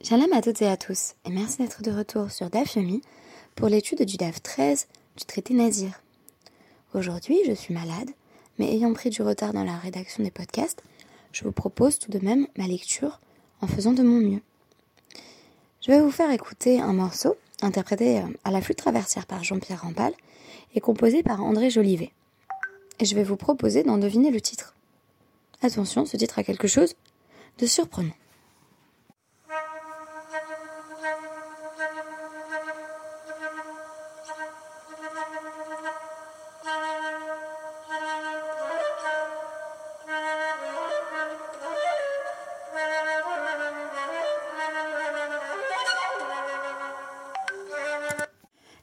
Shalom à toutes et à tous, et merci d'être de retour sur DAF Yomi pour l'étude du DAF 13 du traité Nazir. Aujourd'hui, je suis malade, mais ayant pris du retard dans la rédaction des podcasts, je vous propose tout de même ma lecture en faisant de mon mieux. Je vais vous faire écouter un morceau interprété à la flûte traversière par Jean-Pierre Rampal et composé par André Jolivet. Et je vais vous proposer d'en deviner le titre. Attention, ce titre a quelque chose de surprenant.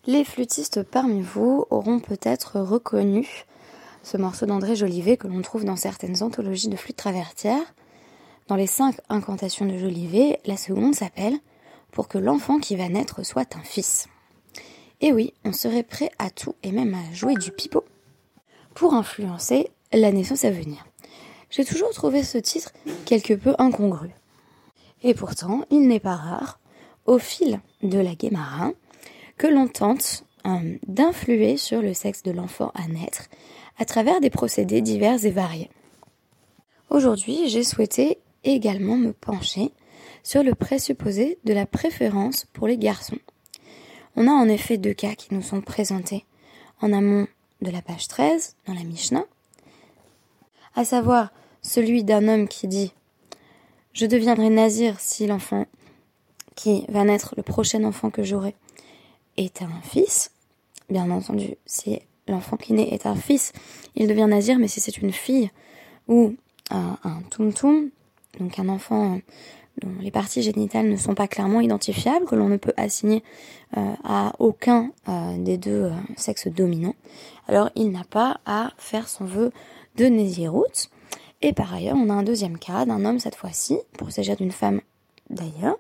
Les flûtistes parmi vous auront peut-être reconnu ce morceau d'André Jolivet que l'on trouve dans certaines anthologies de flûte travertière. Dans les cinq incantations de Jolivet, la seconde s'appelle Pour que l'enfant qui va naître soit un fils. Et oui, on serait prêt à tout et même à jouer du pipeau pour influencer la naissance à venir. J'ai toujours trouvé ce titre quelque peu incongru. Et pourtant, il n'est pas rare, au fil de la Guémara, que l'on tente euh, d'influer sur le sexe de l'enfant à naître à travers des procédés divers et variés. Aujourd'hui, j'ai souhaité également me pencher sur le présupposé de la préférence pour les garçons. On a en effet deux cas qui nous sont présentés en amont de la page 13 dans la Mishnah, à savoir celui d'un homme qui dit Je deviendrai nazir si l'enfant qui va naître, le prochain enfant que j'aurai, est un fils. Bien entendu, si l'enfant qui naît est un fils, il devient nazir, mais si c'est une fille ou un, un tum donc un enfant dont les parties génitales ne sont pas clairement identifiables, que l'on ne peut assigner euh, à aucun euh, des deux euh, sexes dominants, alors il n'a pas à faire son vœu de Nézirut. Et par ailleurs, on a un deuxième cas d'un homme cette fois-ci, pour s'agir d'une femme d'ailleurs,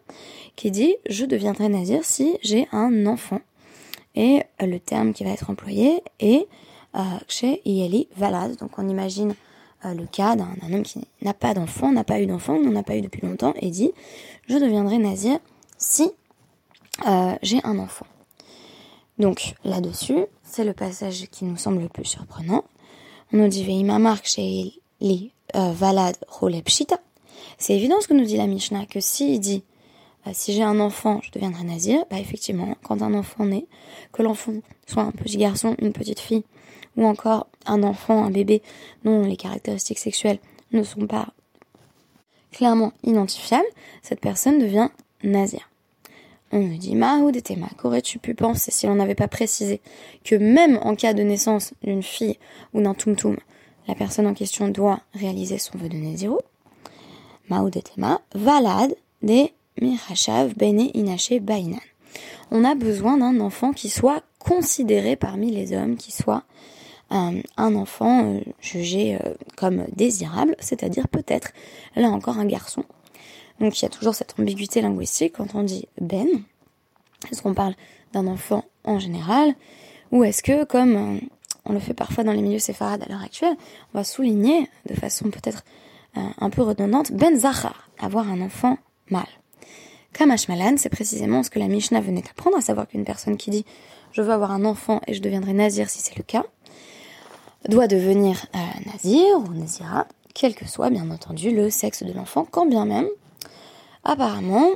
qui dit je deviendrai nazir si j'ai un enfant. Et euh, le terme qui va être employé est euh, Valad. Donc on imagine euh, le cas d'un homme qui n'a pas d'enfant, n'a pas eu d'enfant, n'en a pas eu depuis longtemps, et dit je deviendrai nazir si j'ai un enfant. Donc là-dessus, c'est le passage qui nous semble le plus surprenant. On nous dit Veima marque chez les Valad Pshita. C'est évident ce que nous dit la Mishnah, que s'il dit euh, si j'ai un enfant, je deviendrai nazir, bah effectivement, quand un enfant naît, que l'enfant soit un petit garçon, une petite fille, ou encore un enfant, un bébé, dont les caractéristiques sexuelles ne sont pas clairement identifiables, cette personne devient nazir. On me dit, Mahoud et qu'aurais-tu pu penser si l'on n'avait pas précisé que même en cas de naissance d'une fille ou d'un tumtum, la personne en question doit réaliser son vœu de Nazirou Mahoud et valade des Bainan. On a besoin d'un enfant qui soit considéré parmi les hommes, qui soit euh, un enfant euh, jugé euh, comme désirable, c'est-à-dire peut-être là encore un garçon. Donc il y a toujours cette ambiguïté linguistique quand on dit ben. Est-ce qu'on parle d'un enfant en général? Ou est-ce que comme on le fait parfois dans les milieux séfarades à l'heure actuelle, on va souligner de façon peut-être un peu redondante ben zachar, avoir un enfant mâle. Kamashmalan, c'est précisément ce que la Mishnah venait d'apprendre, à savoir qu'une personne qui dit je veux avoir un enfant et je deviendrai nazir si c'est le cas, doit devenir euh, nazir ou nazira, quel que soit bien entendu le sexe de l'enfant, quand bien même, apparemment,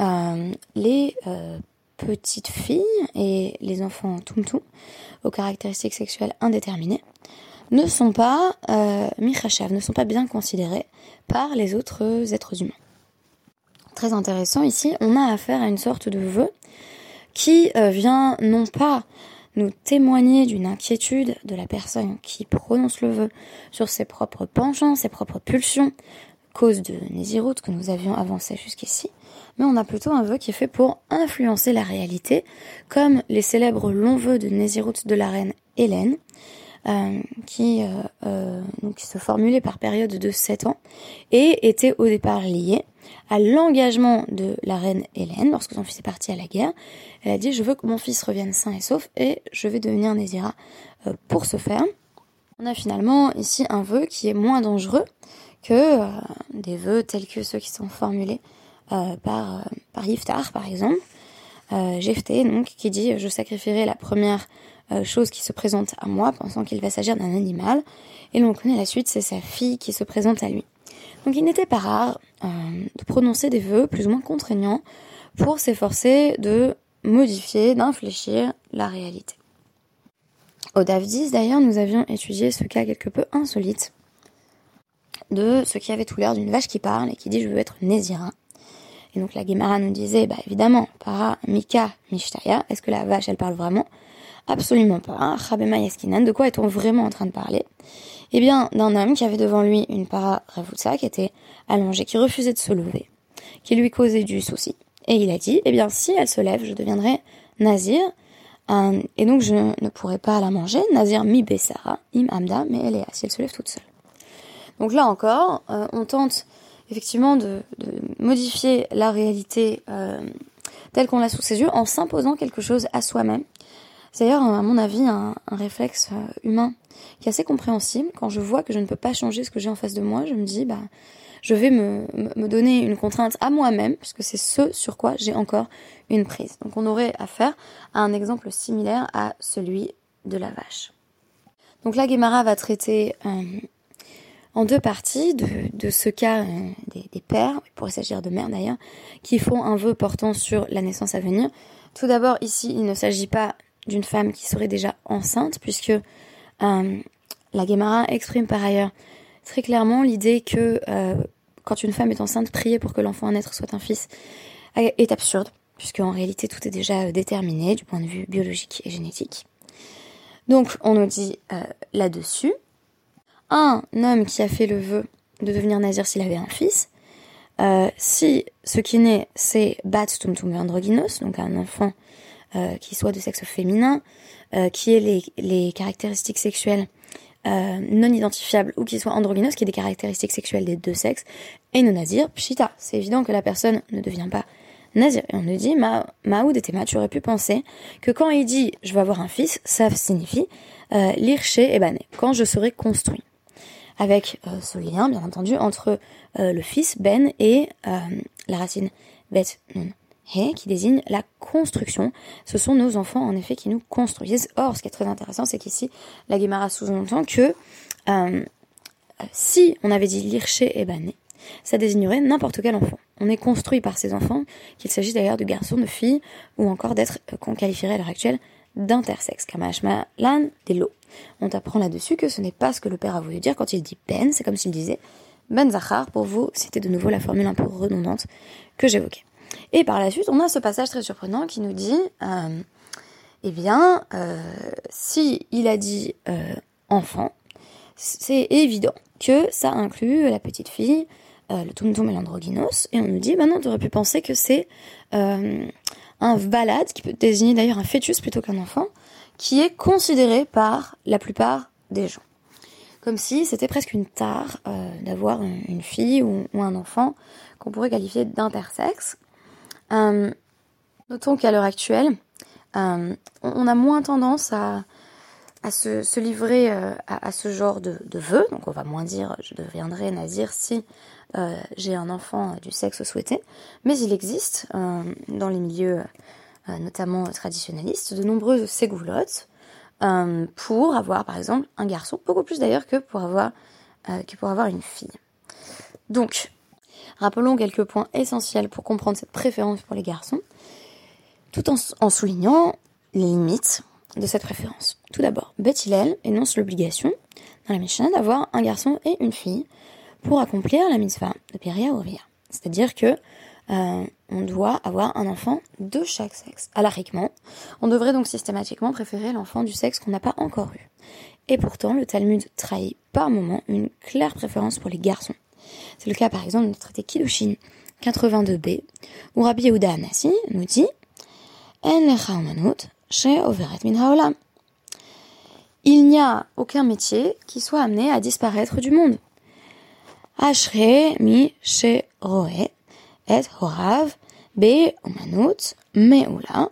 euh, les euh, petites filles et les enfants tumtum, aux caractéristiques sexuelles indéterminées, ne sont pas euh, ne sont pas bien considérés par les autres êtres humains très intéressant. Ici, on a affaire à une sorte de vœu qui euh, vient non pas nous témoigner d'une inquiétude de la personne qui prononce le vœu sur ses propres penchants, ses propres pulsions, cause de Nézirut que nous avions avancé jusqu'ici, mais on a plutôt un vœu qui est fait pour influencer la réalité, comme les célèbres longs vœux de Nézirut de la reine Hélène, qui, euh, qui se formulaient par période de 7 ans et étaient au départ liés à l'engagement de la reine Hélène lorsque son fils est parti à la guerre. Elle a dit je veux que mon fils revienne sain et sauf et je vais devenir Nézira euh, pour ce faire. On a finalement ici un vœu qui est moins dangereux que euh, des vœux tels que ceux qui sont formulés par, par Yiftar, par exemple. Euh, Jephthé, donc, qui dit Je sacrifierai la première chose qui se présente à moi, pensant qu'il va s'agir d'un animal. Et l'on connaît la suite, c'est sa fille qui se présente à lui. Donc il n'était pas rare de prononcer des vœux plus ou moins contraignants pour s'efforcer de modifier, d'infléchir la réalité. Au DAF 10, d'ailleurs, nous avions étudié ce cas quelque peu insolite de ce qui avait tout l'air d'une vache qui parle et qui dit je veux être Nézira. Et donc la Guémara nous disait, bah évidemment, para Mika Mishtaya, est-ce que la vache elle parle vraiment? Absolument pas. Chabema Yaskinan, de quoi est-on vraiment en train de parler? Eh bien, d'un homme qui avait devant lui une para Ravutsa qui était allongée, qui refusait de se lever, qui lui causait du souci. Et il a dit, eh bien, si elle se lève, je deviendrai Nazir, euh, et donc je ne pourrai pas la manger. Nazir mi besara, im amda, mais elle est si elle se lève toute seule. Donc là encore, euh, on tente effectivement de, modifier la réalité euh, telle qu'on l'a sous ses yeux en s'imposant quelque chose à soi-même. C'est d'ailleurs, à mon avis, un, réflexe humain qui est assez compréhensible. Quand je vois que je ne peux pas changer ce que j'ai en face de moi, je me dis, bah, je vais me, me donner une contrainte à moi-même, puisque c'est ce sur quoi j'ai encore une prise. Donc on aurait affaire à un exemple similaire à celui de la vache. Donc la Guémara va traiter euh, en deux parties de, de ce cas euh, des, des, pères, il pourrait s'agir de mères d'ailleurs, qui font un vœu portant sur la naissance à venir. Tout d'abord, ici, il ne s'agit pas d'une femme qui serait déjà enceinte, puisque euh, la Guémara exprime par ailleurs très clairement l'idée que euh, quand une femme est enceinte, prier pour que l'enfant à naître soit un fils est absurde, puisque en réalité tout est déjà déterminé du point de vue biologique et génétique. Donc on nous dit euh, là-dessus, un homme qui a fait le vœu de devenir nazir s'il avait un fils, euh, si ce qui naît c'est bat tumtum androgynos, donc un enfant euh, qui soit de sexe féminin, qui ait les, les caractéristiques sexuelles euh, non identifiable ou qui soit androgynos, qui ait des caractéristiques sexuelles des deux sexes, et non nazir, pshita. C'est évident que la personne ne devient pas nazir. Et on nous dit, Ma, Maoud et Tema, tu aurais pu penser que quand il dit je vais avoir un fils, ça signifie euh, l'irché et bané, quand je serai construit. Avec euh, ce lien, bien entendu, entre euh, le fils, ben, et la racine bet, non qui désigne la construction. Ce sont nos enfants, en effet, qui nous construisent. Or, ce qui est très intéressant, c'est qu'ici, la Guémara sous-entend que euh, si on avait dit l'irché et bané, ça désignerait n'importe quel enfant. On est construit par ces enfants, qu'il s'agisse d'ailleurs de garçons, de filles, ou encore d'être, euh, qu'on qualifierait à l'heure actuelle, d'intersexe. Kamashma lan des lots. On t'apprend là-dessus que ce n'est pas ce que le père a voulu dire quand il dit ben, c'est comme s'il disait ben zachar. Pour vous, c'était de nouveau la formule un peu redondante que j'évoquais. Et par la suite, on a ce passage très surprenant qui nous dit, euh, eh bien, euh, si il a dit euh, enfant, c'est évident que ça inclut la petite fille, le tumtum et l'androgynos, et on nous dit, maintenant, tu aurais pu penser que c'est un balade, qui peut désigner d'ailleurs un fœtus plutôt qu'un enfant, qui est considéré par la plupart des gens. Comme si c'était presque une tare d'avoir une fille ou un enfant qu'on pourrait qualifier d'intersexe. Euh, notons qu'à l'heure actuelle, euh, on a moins tendance à, se, livrer euh, à, ce genre de, vœux. Donc on va moins dire je deviendrai nazir si j'ai un enfant du sexe souhaité. Mais il existe dans les milieux notamment traditionnalistes de nombreuses ségoulottes pour avoir par exemple un garçon, beaucoup plus d'ailleurs que pour avoir une fille. Rappelons quelques points essentiels pour comprendre cette préférence pour les garçons, tout en, soulignant les limites de cette préférence. Tout d'abord, Beth énonce l'obligation dans la Mishnah d'avoir un garçon et une fille pour accomplir la mitzvah de Peria Uriah. C'est-à-dire que euh, on doit avoir un enfant de chaque sexe. Alariquement, on devrait donc systématiquement préférer l'enfant du sexe qu'on n'a pas encore eu. Et pourtant, le Talmud trahit par moment une claire préférence pour les garçons. C'est le cas par exemple du traité Kiddushin 82b, où Rabbi Yehuda Anassi nous dit Il n'y a aucun métier qui soit amené à disparaître du monde. Ashre mi roe et horav be umanut meula.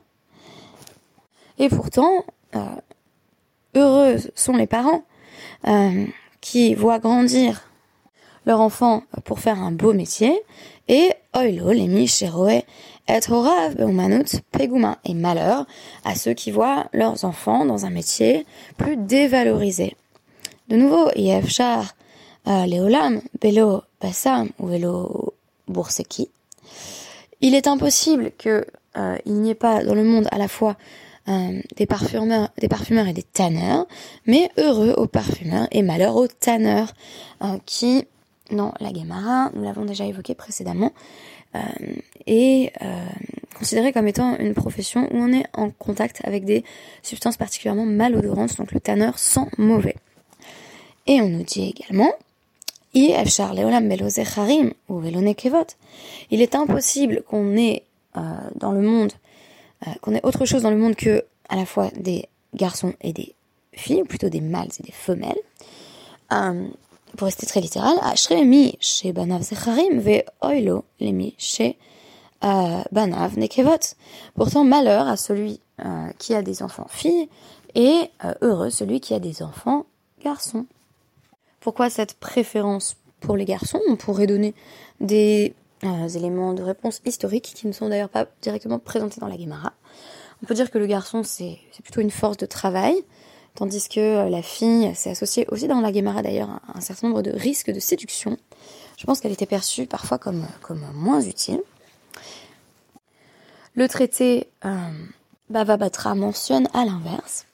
Et pourtant, euh, heureux sont les parents euh, qui voient grandir leur enfant pour faire un beau métier et oilo lemi sheroe et horav beumanut peguma et malheur à ceux qui voient leurs enfants dans un métier plus dévalorisé. De nouveau, yefshar leolam belo basam ou velo bourseki. Il est impossible que euh, il n'y ait pas dans le monde à la fois euh, des parfumeurs, des parfumeurs et des tanneurs, mais heureux aux parfumeurs et malheur aux tanneurs, euh, qui, dans la Gemara, nous l'avons déjà évoqué précédemment, euh, est considéré comme étant une profession où on est en contact avec des substances particulièrement malodorantes, donc le tanneur sent mauvais. Et on nous dit également, il est impossible qu'on ait dans le monde euh, qu'on ait autre chose dans le monde que à la fois des garçons et des filles, ou plutôt des mâles et des femelles. Euh, pour rester très littéral, mi oilo lemi chez euh, Banav Nekevot. Pourtant, malheur à celui qui a des enfants filles et heureux celui qui a des enfants garçons. Pourquoi cette préférence pour les garçons? On pourrait donner des euh, éléments de réponse historiques qui ne sont d'ailleurs pas directement présentés dans la Gemara. On peut dire que le garçon, c'est plutôt une force de travail, tandis que euh, la fille, c'est associé aussi dans la Gemara d'ailleurs à un certain nombre de risques de séduction. Je pense qu'elle était perçue parfois comme, moins utile. Le traité euh, Bava Batra mentionne à l'inverse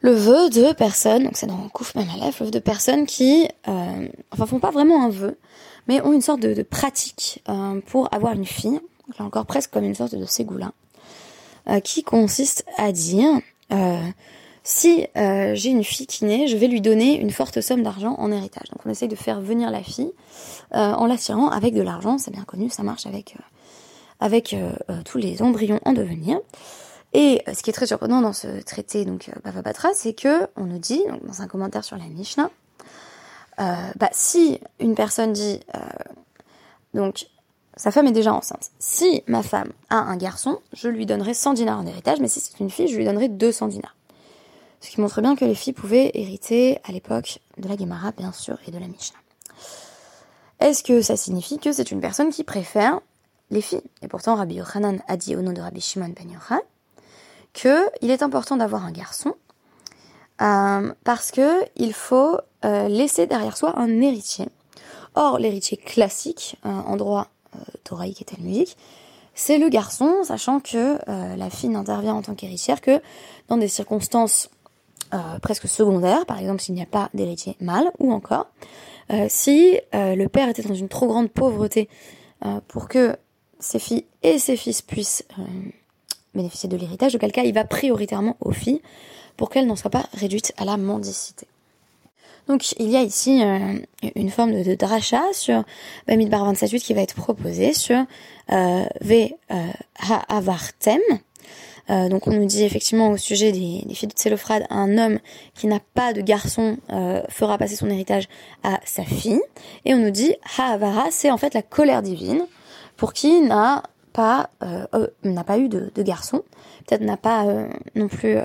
le vœu de personnes, donc c'est dans Kouf Mamalef, le vœu de personnes qui, euh, enfin, font pas vraiment un vœu, mais ont une sorte de, pratique euh, pour avoir une fille, là encore presque comme une sorte de ségoulin, qui consiste à dire euh, si j'ai une fille qui naît, je vais lui donner une forte somme d'argent en héritage. Donc on essaye de faire venir la fille en l'attirant avec de l'argent, c'est bien connu, ça marche avec avec tous les embryons en devenir. Et ce qui est très surprenant dans ce traité, donc Bava Batra, c'est que on nous dit, donc, dans un commentaire sur la Mishnah, euh, bah, si une personne dit, euh, donc, sa femme est déjà enceinte. Si ma femme a un garçon, je lui donnerai 100 dinars en héritage, mais si c'est une fille, je lui donnerai 200 dinars. Ce qui montre bien que les filles pouvaient hériter à l'époque de la Gemara, bien sûr, et de la Mishnah. Est-ce que ça signifie que c'est une personne qui préfère les filles? Et pourtant, Rabbi Yochanan a dit au nom de Rabbi Shimon ben Yochai qu'il est important d'avoir un garçon euh, parce que il faut euh, laisser derrière soi un héritier. Or, l'héritier classique euh, en droit thoraïque et talmudique, c'est le garçon, sachant que la fille n'intervient en tant qu'héritière que dans des circonstances presque secondaires, par exemple s'il n'y a pas d'héritier mâle, ou encore si le père était dans une trop grande pauvreté pour que ses filles et ses fils puissent bénéficier de l'héritage, auquel cas il va prioritairement aux filles pour qu'elles n'en soient pas réduites à la mendicité. Donc il y a ici euh, une forme de, de dracha sur Bamidbar 27.8 qui va être proposée sur euh, Ve euh, Ha'avartem. Euh, donc on nous dit effectivement au sujet des, des filles de Tsélophrade, un homme qui n'a pas de garçon euh, fera passer son héritage à sa fille. Et on nous dit Ha'avara, c'est en fait la colère divine pour qui n'a pas n'a pas eu de, de garçon, peut-être n'a pas non plus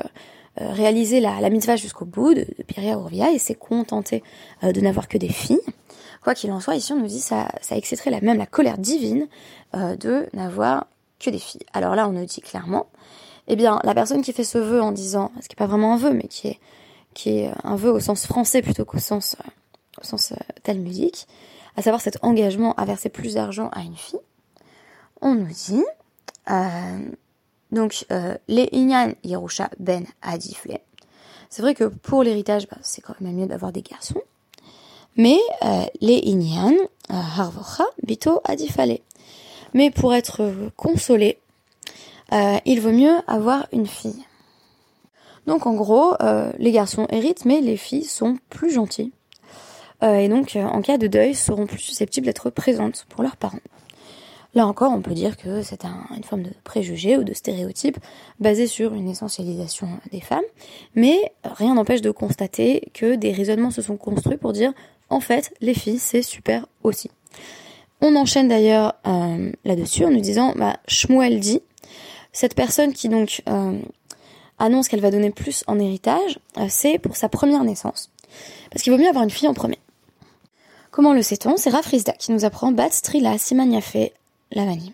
euh, réaliser la, la mitzvah jusqu'au bout de, de Piria Urvia et s'est contenté euh, de n'avoir que des filles. Quoi qu'il en soit, ici on nous dit ça, ça exciterait la même la colère divine euh, de n'avoir que des filles. Alors là, on nous dit clairement, eh bien, la personne qui fait ce vœu en disant, ce qui est pas vraiment un vœu, mais qui est, qui est un vœu au sens français plutôt qu'au sens, au sens talmudique, à savoir cet engagement à verser plus d'argent à une fille, on nous dit, euh, donc, euh, les Inyan Yerusha Ben Adifle. C'est vrai que pour l'héritage, bah, c'est quand même mieux d'avoir des garçons. Mais euh, les Inyan euh, Harvocha Bito Adifale. Mais pour être consolé, il vaut mieux avoir une fille. Donc en gros, les garçons héritent, mais les filles sont plus gentilles. et donc, en cas de deuil, seront plus susceptibles d'être présentes pour leurs parents. Là encore, on peut dire que c'est une forme de préjugé ou de stéréotype basé sur une essentialisation des femmes, mais rien n'empêche de constater que des raisonnements se sont construits pour dire en fait les filles c'est super aussi. On enchaîne d'ailleurs euh, là-dessus en nous disant bah, Shmuel cette personne qui donc euh, annonce qu'elle va donner plus en héritage, euh, c'est pour sa première naissance, parce qu'il vaut mieux avoir une fille en premier. Comment le sait-on? C'est Rafrizda qui nous apprend Bat Strila Simaniafe Lavani.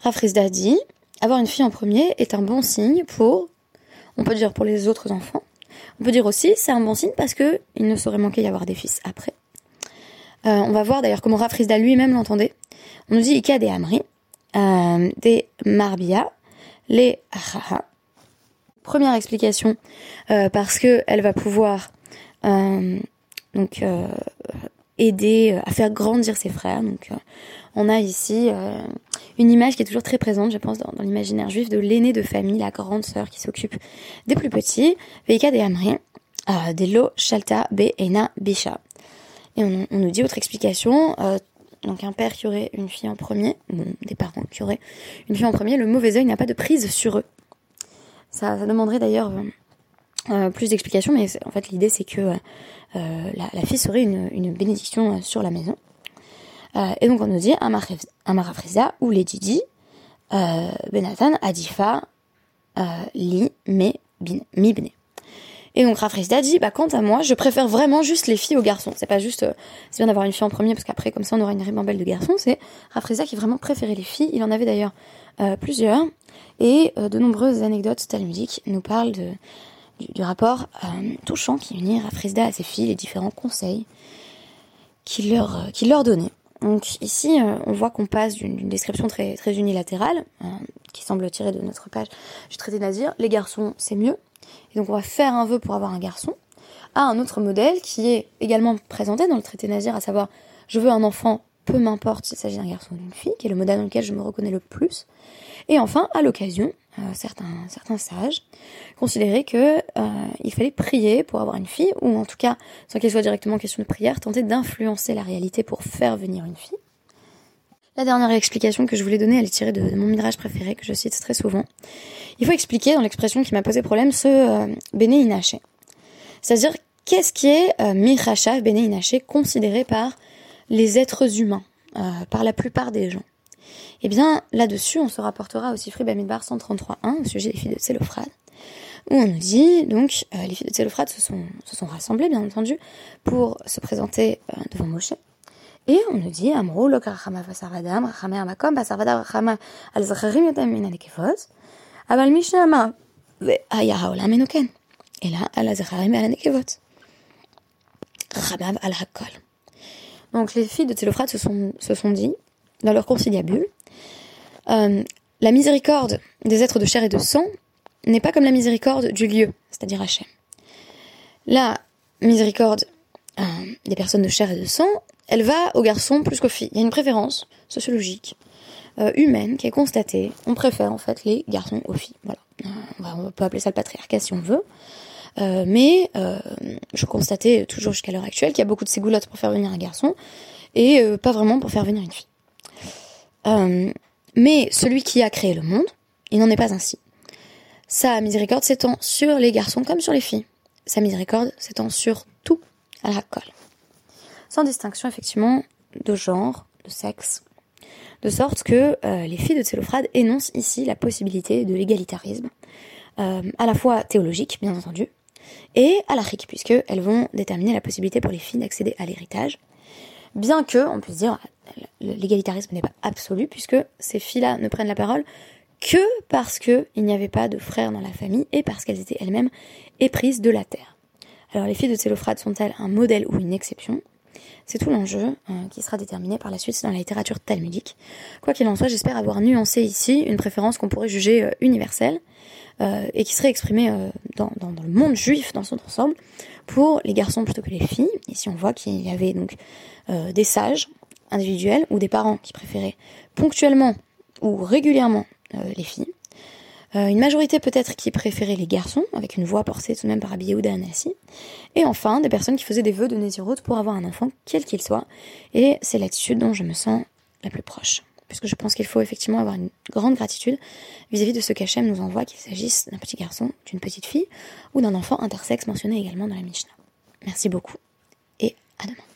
Rafrizda dit avoir une fille en premier est un bon signe pour, on peut dire pour les autres enfants. On peut dire aussi c'est un bon signe parce que il ne saurait manquer y avoir des fils après. Euh, on va voir d'ailleurs comment Rafrizda lui-même l'entendait. On nous dit Ika des Amri, euh, des Marbia, les Achaha. Première explication, euh, parce que elle va pouvoir donc aider à faire grandir ses frères. Donc on a ici une image qui est toujours très présente, je pense, dans, l'imaginaire juif de l'aîné de famille, la grande sœur qui s'occupe des plus petits. Veika de Amri, euh, des Lo Shalta Be Ena Bisha. Et on, nous dit autre explication, euh, donc un père qui aurait une fille en premier, bon, des parents qui auraient une fille en premier, le mauvais œil n'a pas de prise sur eux. Ça, demanderait d'ailleurs euh, plus d'explications, mais en fait l'idée c'est que la, fille serait une, une bénédiction sur la maison. Euh, et donc on nous dit Amara Frisa ou les Didi, euh, Benathan, Adifa, euh, Li, Me, Mibne. Et donc Rafrizda dit, bah quant à moi, je préfère vraiment juste les filles aux garçons. C'est pas juste, c'est bien d'avoir une fille en premier parce qu'après comme ça on aura une ribambelle de garçons. C'est Rafrizda qui vraiment préférait les filles. Il en avait d'ailleurs plusieurs. Et de nombreuses anecdotes talmudiques nous parlent de, du, rapport touchant qui unit Rafrizda à ses filles, les différents conseils qu'il leur, qu'il leur donnait. Donc ici, euh, on voit qu'on passe d'une description très, très unilatérale, euh, qui semble tirer de notre page du traité Nazir, les garçons c'est mieux, et donc on va faire un vœu pour avoir un garçon, à un autre modèle qui est également présenté dans le traité Nazir, à savoir je veux un enfant, peu m'importe s'il s'agit d'un garçon ou d'une fille, qui est le modèle dans lequel je me reconnais le plus. Et enfin, à l'occasion, euh, certains, certains sages considéraient que il fallait prier pour avoir une fille, ou en tout cas, sans qu'il soit directement question de prière, tenter d'influencer la réalité pour faire venir une fille. La dernière explication que je voulais donner, elle est tirée de, mon midrash préféré, que je cite très souvent. Il faut expliquer, dans l'expression qui m'a posé problème, ce euh, Béné Inaché. C'est-à-dire, qu'est-ce qui est euh, Mirachav Béné Inaché considéré par les êtres humains, euh, par la plupart des gens? Eh bien, là-dessus, on se rapportera au Sifri Bamidbar 133.1, au sujet des filles de Tselophrad, où on nous dit, donc, euh, les filles de Tselophrad se sont, se rassemblées, bien entendu, pour se présenter euh, devant Moshe. Et on nous dit, Amro, lo rachama vasarvadam, rachama amakom, vasarvadam rachama al zacharim yotam min aval mishnama, ve haya haolam enoken. Et là, al zacharim al anekevot. Rachama al hakol. Donc les filles de Télophrate se sont, se sont dit, dans leur conciliabule, euh, la miséricorde des êtres de chair et de sang n'est pas comme la miséricorde du lieu, c'est-à-dire Hachem. La miséricorde euh, des personnes de chair et de sang, elle va aux garçons plus qu'aux filles. Il y a une préférence sociologique, euh, humaine, qui est constatée. On préfère en fait les garçons aux filles. Voilà. Euh, on peut appeler ça le patriarcat si on veut. Euh, mais je constatais toujours jusqu'à l'heure actuelle qu'il y a beaucoup de ségoulottes pour faire venir un garçon et pas vraiment pour faire venir une fille. mais celui qui a créé le monde, il n'en est pas ainsi. Sa miséricorde s'étend sur les garçons comme sur les filles. Sa miséricorde s'étend sur tout à la colle. Sans distinction effectivement de genre, de sexe. De sorte que les filles de Tsélophrade énoncent ici la possibilité de l'égalitarisme, à la fois théologique bien entendu, et à la puisque elles vont déterminer la possibilité pour les filles d'accéder à l'héritage. Bien que, on puisse dire, l'égalitarisme n'est pas absolu, puisque ces filles-là ne prennent la parole que parce qu'il n'y avait pas de frères dans la famille et parce qu'elles étaient elles-mêmes éprises de la terre. Alors les filles de Télophrate sont-elles un modèle ou une exception? C'est tout l'enjeu euh, qui sera déterminé par la suite dans la littérature talmudique. Quoi qu'il en soit, j'espère avoir nuancé ici une préférence qu'on pourrait juger euh, universelle, euh, et qui serait exprimé euh, dans, dans, le monde juif dans son ensemble pour les garçons plutôt que les filles. Ici, on voit qu'il y avait donc des sages individuels ou des parents qui préféraient ponctuellement ou régulièrement les filles. Une majorité peut-être qui préférait les garçons, avec une voix portée tout de même par Abi Yehuda Anassi. Et enfin, des personnes qui faisaient des vœux de Nézirut pour avoir un enfant, quel qu'il soit. Et c'est l'attitude dont je me sens la plus proche puisque je pense qu'il faut effectivement avoir une grande gratitude vis-à-vis de ce qu'Hachem nous envoie, qu'il s'agisse d'un petit garçon, d'une petite fille ou d'un enfant intersexe mentionné également dans la Mishnah. Merci beaucoup et à demain.